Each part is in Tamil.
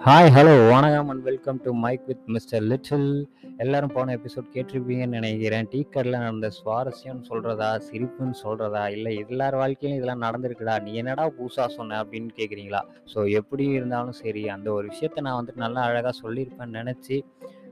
ஹாய் ஹலோ வணக்கம் and welcome to mic with mister little எல்லாரும் போன எபிசோட் கேட்டிருப்பீங்கன்னு நினைக்கிறேன். டீ கடையில் நடந்த சுவாரஸ்யம்னு சொல்கிறதா சிரிப்புன்னு சொல்கிறதா இல்லை எல்லார் வாழ்க்கையிலும் இதெல்லாம் நடந்திருக்குடா நீ என்னடா பூசா சொன்ன அப்படின்னு கேட்குறீங்களா ஸோ எப்படி இருந்தாலும் சரி அந்த ஒரு விஷயத்த நான் வந்துட்டு நல்லா அழகாக சொல்லியிருப்பேன்னு நினச்சி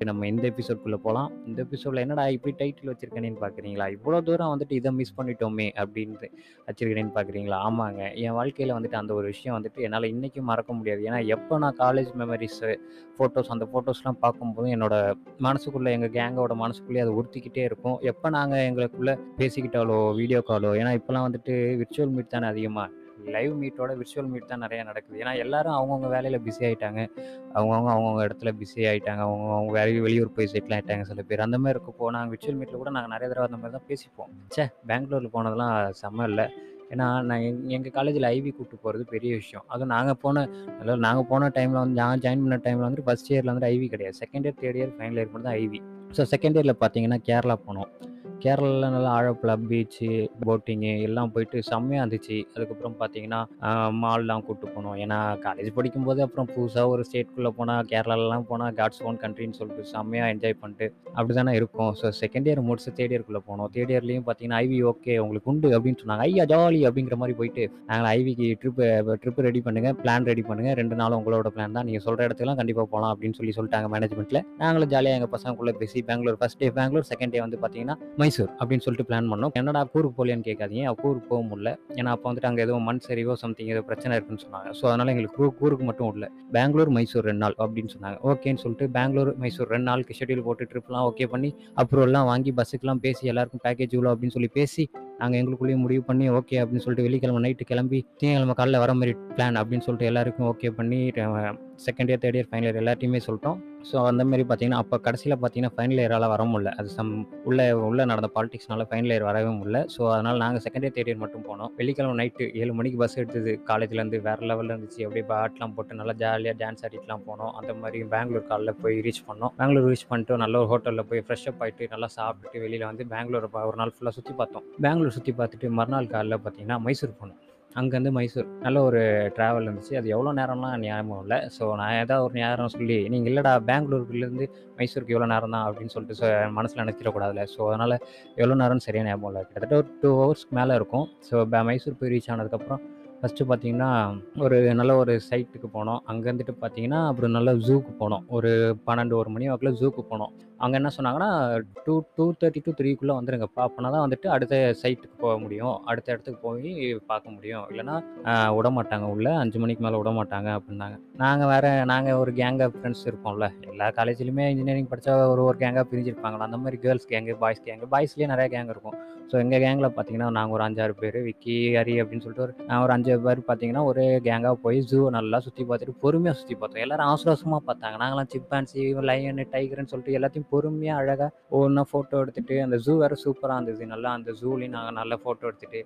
நம்ம இந்த எபிசோட்குள்ளே போகலாம் இந்த எபிசோடில் என்னடா இப்படி டைட்டில் வச்சிருக்கேன்னு பார்க்குறீங்களா இவ்வளோ தூரம் வந்துட்டு இதை மிஸ் பண்ணிட்டோமே அப்படின்ட்டு வச்சிருக்கிறேன்னு பார்க்குறீங்களா ஆமாங்க. என் வாழ்க்கையில் வந்துட்டு அந்த ஒரு விஷயம் வந்துட்டு என்னால் இன்றைக்கும் மறக்க முடியாது. ஏன்னா எப்போ நான் காலேஜ் மெமரிஸு ஃபோட்டோஸ் அந்த ஃபோட்டோஸ்லாம் பார்க்கும்போது என்னோட மனசுக்குள்ளே எங்கள் கேங்கோட மனசுக்குள்ளேயே அது உறுத்திக்கிட்டே இருக்கும். எப்போ நாங்கள் எங்களுக்குள்ளே பேசிக்கிட்டாலோ வீடியோ காலோ ஏன்னா இப்போலாம் வந்துட்டு விர்ச்சுவல் மீட் தானே அதிகமாக லைவ் மீட்டோட விர்ச்சுவல் மீட் தான் நிறையா நடக்குது. ஏன்னா எல்லாரும் அவங்கவுங்க வேலையில் பிஸி ஆகிட்டாங்க அவங்கவுங்க அவங்கவுங்க இடத்துல பிஸி ஆகிட்டாங்க அவங்க அவங்க வேலைக்கு வெளியூர் போய் செட்டில் ஆகிட்டாங்க சில பேர். அந்த மாதிரி இருக்கப்போ நாங்கள் விர்ச்சுவல் மீட்டில் கூட நாங்கள் நிறைய தடவை அந்த மாதிரி தான் பேசிப்போம். ச்சே பெங்களூரில் போனதெல்லாம் செம்ம இல்லை. ஏன்னா நான் எங் எங்கள் காலேஜில் ஐவி கூப்பிட்டு போகிறது பெரிய விஷயம். அதுவும் நாங்கள் போன அதாவது நாங்கள் போன டைமில் வந்து நான் ஜாயின் பண்ண டைமில் வந்து ஃபஸ்ட் இயரில் வந்துட்டு ஐவி கிடையாது. Second year third year final year மட்டும் தான் ஐவி ஸோ செகண்ட் இயரில் பார்த்தீங்கன்னா கேரளா போனோம். கேரளாவில் நல்லா ஆழப்புழா பீச்சு போட்டிங்கு எல்லாம் போயிட்டு செம்மையாக இருந்துச்சு. அதுக்கப்புறம் பார்த்தீங்கன்னா மால்லாம் கூப்பிட்டு போனோம். ஏன்னா காலேஜ் படிக்கும்போது அப்புறம் புதுசாக ஒரு ஸ்டேட்குள்ளே போனால் கேரளாலலாம் போனால் காட்ஸ் ஓன் கண்ட்ரின்னு சொல்லிட்டு செம்மையாக என்ஜாய் பண்ணிட்டு அப்படி தானே இருக்கும். ஸோ செகண்ட் இயர் முடிச்சு தேர்ட் இயர்க்குள்ளே போனோம். தேர்ட் இயர்லேயும் பார்த்தீங்கன்னா ஐவி ஓகே உங்களுக்கு உண்டு அப்படின்னு சொன்னாங்க. ஐயா ஜாலி அப்படிங்கிற மாதிரி போயிட்டு நாங்கள் ஐவிக்கு ட்ரிப்பு ட்ரிப்பு ரெடி பண்ணுங்கள் பிளான் ரெடி பண்ணுங்கள் ரெண்டு நாளும் உங்களோட பிளான் தான். நீங்கள் சொல்கிற இடத்துக்குலாம் கண்டிப்பாக போகலாம் அப்படின்னு சொல்லி சொல்லிட்டாங்க மேனேஜ்மெண்ட்டில் நாங்களும் ஜாலியாக எங்கள் பசங்களுக்குள்ளே பேசி Bangalore first day Bangalore second day வந்து பார்த்தீங்கன்னா மைசூர் அப்படின்னு சொல்லிட்டு பிளான் பண்ணோம். என்னடா கூருக்கு போகலையான்னு கேட்காதீங்க. கூருக்கு போக முடியல. ஏன்னா அப்போ வந்துட்டு அங்கே எதுவும் மண் சரிவோ சம்திங் ஏதோ பிரச்சனை இருக்குன்னு சொன்னாங்க. ஸோ அதனால் எங்களுக்கு கூருக்கு மட்டும் இல்லை பெங்களூர் மைசூர் ரெண்டு நாள் அப்படின்னு சொன்னாங்க. ஓகேன்னு சொல்லிட்டு பெங்களூர் மைசூர் ரெண்டு நாளுக்கு ஷெட்யூல் போட்டு ட்ரிப்லாம் ஓகே பண்ணி அப்ரூவல்லாம் வாங்கி பஸ்ஸுக்கெல்லாம் பேசி எல்லாருக்கும் பேக்கேஜ் இவ்வளோ அப்படின்னு சொல்லி பேசி நாங்கள் எங்களுக்குள்ளேயே முடிவு பண்ணி ஓகே அப்படின்னு சொல்லிட்டு வெள்ளிக்கிழமை நைட்டு கிளம்பி திங்கக்கிழமை காலையில் வர மாதிரி பிளான் அப்படின்னு சொல்லிட்டு எல்லாருக்கும் ஓகே பண்ணி second year third year final year எல்லாத்தையுமே சொல்லிட்டோம். ஸோ அந்த மாதிரி பார்த்தீங்கன்னா அப்போ கடைசியில் பார்த்தீங்கன்னா ஃபைனல் இயரால் வர முடியல. அது சம் உள்ள உள்ள நடந்த பாலிடிக்ஸ்னால ஃபைனல் இயர் வரவே முடியல. ஸோ அதனால் நாங்கள் செகண்ட் இயர் தேர்ட் இயர் மட்டும் போனோம். வெள்ளிக்கிழமை நைட்டு ஏழு மணிக்கு பஸ் எடுத்தது. காலேஜ்லேருந்து வேறு லெவலில் இருந்துச்சு. அப்படியே பாட்லாம் போட்டு நல்லா ஜாலியாக டான்ஸ் ஆடிட்டுலாம் போனோம். அந்த மாதிரி பெங்களூர் காலில் போய் ரீச் பண்ணோம். பெங்களூர் ரீச் பண்ணிட்டு நல்ல ஒரு ஹோட்டலில் போய் ஃப்ரெஷ்அப் ஆகிட்டு நல்லா சாப்பிட்டு வெளியில் வந்து பெங்களூர் ஒரு நாள் ஃபுல்லாக சுற்றி பார்த்தோம். பெங்களூர் சுற்றி பார்த்துட்டு மறுநாள் காலில் பார்த்தீங்கன்னா மைசூர் போனோம். அங்கேருந்து மைசூர். நல்ல ஒரு ட்ராவல் இருந்துச்சு. அது எவ்வளோ நேரம்லாம் ஞாபகம் இல்லை. ஸோ நான் ஏதாவது ஒரு நேரம் சொல்லி நீங்கள் இல்லைடா பெங்களூருக்குலேருந்து மைசூருக்கு எவ்வளோ நேரம் தான் அப்படின்னு சொல்லிட்டு ஸோ மனசில் நினச்சிடக்கூடாதுல ஸோ அதனால் எவ்வளோ நேரம்னு சரியாக ஞாபகம் இல்லை. கிட்டத்தட்ட ஒரு டூ ஹவர்ஸ்க்கு மேலே இருக்கும். ஸோ மைசூர் போய் ரீச் ஆனதுக்கப்புறம் ஃபஸ்ட்டு பார்த்தீங்கன்னா ஒரு நல்ல ஒரு சைட்டுக்கு போனோம். அங்கே இருந்துட்டு பார்த்தீங்கன்னா அப்புறம் நல்ல ஜூக்கு போனோம். ஒரு பன்னெண்டு ஒரு மணி வாக்கில் ஜூக்கு போனோம். அங்கே என்ன சொன்னாங்கன்னா டூ டூ தேர்ட்டி டூ த்ரீக்குள்ளே வந்துடுங்க பார்ப்போனா தான் வந்துட்டு அடுத்த சைட்டுக்கு போக முடியும். அடுத்த இடத்துக்கு போய் பார்க்க முடியும். இல்லைனா விட மாட்டாங்க உள்ளே. அஞ்சு மணிக்கு மேலே விட மாட்டாங்க அப்படின்னாங்க. நாங்கள் வேறு நாங்கள் ஒரு கேங் ஆஃப் ஃப்ரெண்ட்ஸ் இருப்போம்ல. எல்லா காலேஜ்லையுமே இன்ஜினியரிங் படித்தா ஒரு ஒரு கேங்காக பிரிஞ்சிருப்பாங்களா? அந்த மாதிரி கேர்ள்ஸ் கேங்கு பாய்ஸ் கேங்கு பாய்ஸ்லேயே நிறையா கேங் இருக்கும். ஸோ எங்கள் கேங்கில் பார்த்தீங்கன்னா நாங்கள் ஒரு அஞ்சாறு பேர் விக்கி ஹரி அப்படின்னு சொல்லிட்டு ஒரு ஒரு அஞ்சு பேர் பார்த்தீங்கன்னா ஒரு கேங்காக போய் ஜூ நல்லா சுற்றி பார்த்துட்டு பொறுமையாக சுற்றி பார்த்தோம் எல்லாரும் அவசர அவசரமாக பார்த்தாங்க நாங்களாம் சிப்பான்சி லைன் டைகர்னு சொல்லிட்டு எல்லாத்தையும் பொறுமையாக அழகாக ஒவ்வொன்றா ஃபோட்டோ எடுத்துகிட்டு அந்த ஜூ வேறு சூப்பராக இருந்தது. நல்லா அந்த ஜூலையும் நாங்கள் நல்லா ஃபோட்டோ எடுத்துகிட்டு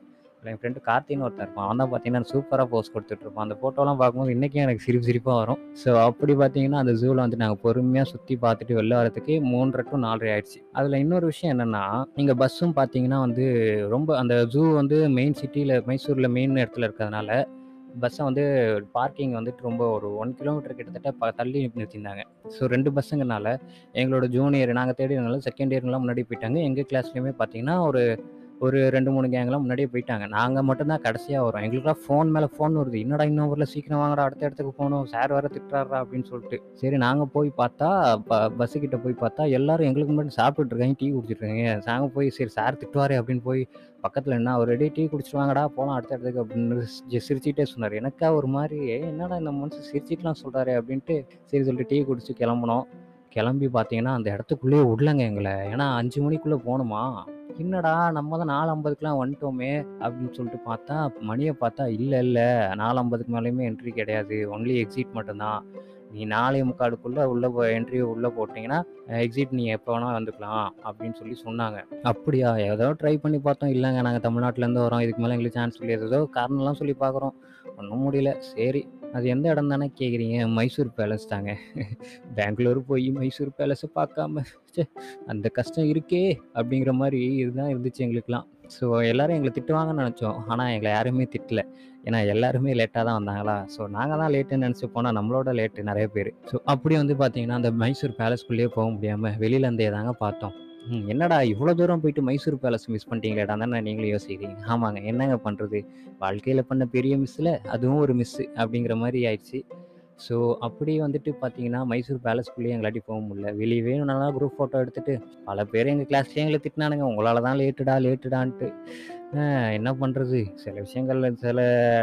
என் ஃப்ரெண்டு கார்த்தின்னு ஒருத்தர் இருப்பான். அவன் தான் பார்த்தீங்கன்னா சூப்பராக போஸ்ட் கொடுத்துட்ருப்பான். அந்த ஃபோட்டோலாம் பார்க்கும்போது இன்றைக்கும் எனக்கு சிரிப்பு சிரிப்பாக வரும். ஸோ அப்படி பார்த்தீங்கன்னா அந்த ஜூவில் வந்து நாங்கள் பொறுமையாக சுற்றி பார்த்துட்டு வெளில வரதுக்கு மூன்றரை டு நாலரை ஆயிடுச்சு. அதில் இன்னொரு விஷயம் என்னென்னா இங்கே பஸ்ஸும் பார்த்தீங்கன்னா வந்து ரொம்ப அந்த ஜூ வந்து மெயின் சிட்டியில் மைசூரில் மெயின் இடத்துல இருக்கிறதுனால பஸ்ஸை வந்து பார்க்கிங் வந்துட்டு ரொம்ப ஒரு ஒன் கிலோமீட்டர் கிட்டத்தட்ட ப தள்ளி நிறுத்தியிருந்தாங்க ஸோ ரெண்டு பஸ்ஸுங்கனால எங்களோட ஜூனியர் நாங்கள் தேர்ட் இயர்னால செகண்ட் இயர்லாம் முன்னாடி போயிட்டாங்க. எங்கள் கிளாஸ்லேயுமே பார்த்தீங்கன்னா ஒரு ஒரு ரெண்டு மூணு கேங்லாம் முன்னாடியே போயிட்டாங்க. நாங்கள் மட்டும்தான் கடைசியாக வரோம். எங்களுக்குலாம் ஃபோன் மேலே ஃபோன் வருது. என்னடா இன்னும் ஊரில் சீக்கிரம் வாங்கடா அடுத்த இடத்துக்கு போகணும். சார் வேறு திட்டுறாரா அப்படின்னு சொல்லிட்டு. சரி நாங்கள் போய் பார்த்தா ப பஸ்ஸுக்கிட்ட போய் பார்த்தா எல்லாரும் எங்களுக்கு மட்டும் சாப்பிட்டுட்டு இருக்காங்க டீ குடிச்சிருக்காங்க நாங்கள் போய் சரி சார் திட்டுவாரே அப்படின்னு போய் பக்கத்தில் என்ன ஒரு ரெடி டீ குடிச்சிட்டு வாங்கடா போகலாம் அடுத்த இடத்துக்கு அப்படின்னு சிரிச்சுட்டே சொன்னார். எனக்கா ஒரு மாதிரி என்னடா இந்த மனுஷன் சிரிச்சிட்டுலாம் சொல்கிறாரு அப்படின்ட்டு சரி சொல்லிட்டு டீ குடிச்சு கிளம்புனோம். கிளம்பி பார்த்தீங்கன்னா அந்த இடத்துக்குள்ளேயே விடலங்க எங்களை. ஏன்னா அஞ்சு மணிக்குள்ளே போகணுமா? என்னடா நம்ம தான் நாலு ஐம்பதுக்குலாம் வந்துட்டோமே அப்படின்னு சொல்லிட்டு பார்த்தா மணியை பார்த்தா இல்லை இல்லை நாலு ஐம்பதுக்கு மேலேயுமே என்ட்ரி கிடையாது. ஒன்லி எக்ஸிட் மட்டும்தான். நீ நாளை முக்காடுக்குள்ளே உள்ளே போ என்ட்ரி உள்ளே போட்டிங்கன்னா எக்ஸிட் நீ எப்போ வேணால் வந்துக்கலாம் அப்படின்னு சொல்லி சொன்னாங்க. அப்படியா? ஏதோ ட்ரை பண்ணி பார்த்தோம். இல்லைங்க நாங்கள் தமிழ்நாட்டிலேருந்து வரோம். இதுக்கு மேலே எங்களுக்கு சான்ஸ் சொல்லி ஏதோ காரணம்லாம் சொல்லி பார்க்குறோம். ஒன்றும் முடியல. சரி அது எந்த இடம் தானே கேட்குறீங்க மைசூர் பேலஸ் தாங்க. பெங்களூர் போய் மைசூர் பேலஸை பார்க்காம ச்சே அந்த கஷ்டம் இருக்கே அப்படிங்கிற மாதிரி இதுதான் இருந்துச்சு எங்களுக்குலாம் ஸோ எல்லோரும் எங்களை திட்டுவாங்கன்னு நினச்சோம். ஆனால் எங்களை யாருமே திட்டல. ஏன்னா எல்லாருமே லேட்டாக தான் வந்தாங்களா, ஸோ நாங்கள் தான் லேட்டுன்னு நினச்சி போனால் நம்மளோட லேட்டு நிறைய பேர். ஸோ அப்படி வந்து பார்த்தீங்கன்னா, அந்த மைசூர் பேலஸ்க்குள்ளேயே போக முடியாமல் வெளியில இருந்தே தாங்க பார்த்தோம். என்னடா இவ்வளோ தூரம் போயிட்டு மைசூர் பேலஸ் மிஸ் பண்ணிட்டீங்களேடான்னு தானே நீங்களும் யோசிக்கிறீங்க. ஆமாங்க என்னங்க பண்ணுறது வாழ்க்கையில் பண்ண பெரிய மிஸ்ஸில் அதுவும் ஒரு மிஸ்ஸு அப்படிங்கிற மாதிரி ஆயிடுச்சு. ஸோ அப்படி வந்துட்டு பார்த்தீங்கன்னா, மைசூர் பேலஸ்க்குள்ளேயே எங்களாட்டி போக முடியல. வெளியே வேணும்னாலும் குரூப் ஃபோட்டோ எடுத்துட்டு, பல பேர் எங்கள் கிளாஸ்லேயே எங்களை திட்டினானுங்க. உங்களால் தான் லேட்டுடா லேட்டுடான்ட்டு. என்ன பண்ணுறது சில விஷயங்கள்ல சில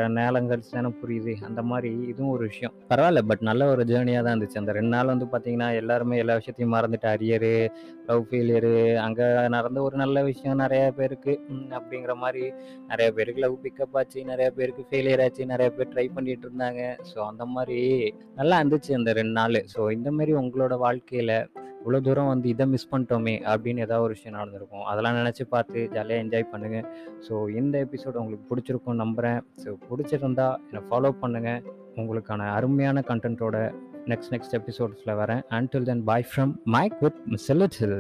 நேரம் கழிச்சு தானே புரியுது. அந்த மாதிரி இதுவும் ஒரு விஷயம். பரவாயில்ல பட் நல்ல ஒரு ஜேர்னியாக தான் இருந்துச்சு. அந்த ரெண்டு நாள் வந்து பார்த்தீங்கன்னா, எல்லாருமே எல்லா விஷயத்தையும் மறந்துட்டு அரியரு, லவ் ஃபெயிலியரு அங்கே நடந்த ஒரு நல்ல விஷயம் நிறையா பேருக்கு அப்படிங்கிற மாதிரி நிறைய பேருக்கு லவ் பிக்கப் ஆச்சு. நிறையா பேருக்கு ஃபெயிலியர் ஆச்சு. நிறையா பேர் ட்ரை பண்ணிட்டு இருந்தாங்க. ஸோ அந்த மாதிரி நல்லா இருந்துச்சு அந்த ரெண்டு நாள் ஸோ இந்த மாதிரி உங்களோட வாழ்க்கையில இவ்வளோ தூரம் வந்து இதை மிஸ் பண்ணிட்டோமே அப்படின்னு ஏதாவது ஒரு விஷயம் நடந்திருக்கும். அதெல்லாம் நினச்சி பார்த்து ஜாலியாக என்ஜாய் பண்ணுங்கள் ஸோ இந்த எபிசோட் உங்களுக்கு பிடிச்சிருக்கும் நம்புகிறேன் ஸோ பிடிச்சிருந்தா என்னை ஃபாலோ பண்ணுங்கள் உங்களுக்கான அருமையான கன்டென்ட்டோட நெக்ஸ்ட் நெக்ஸ்ட் எபிசோட்ஸில் வரேன். Until then bye from mic with mister cell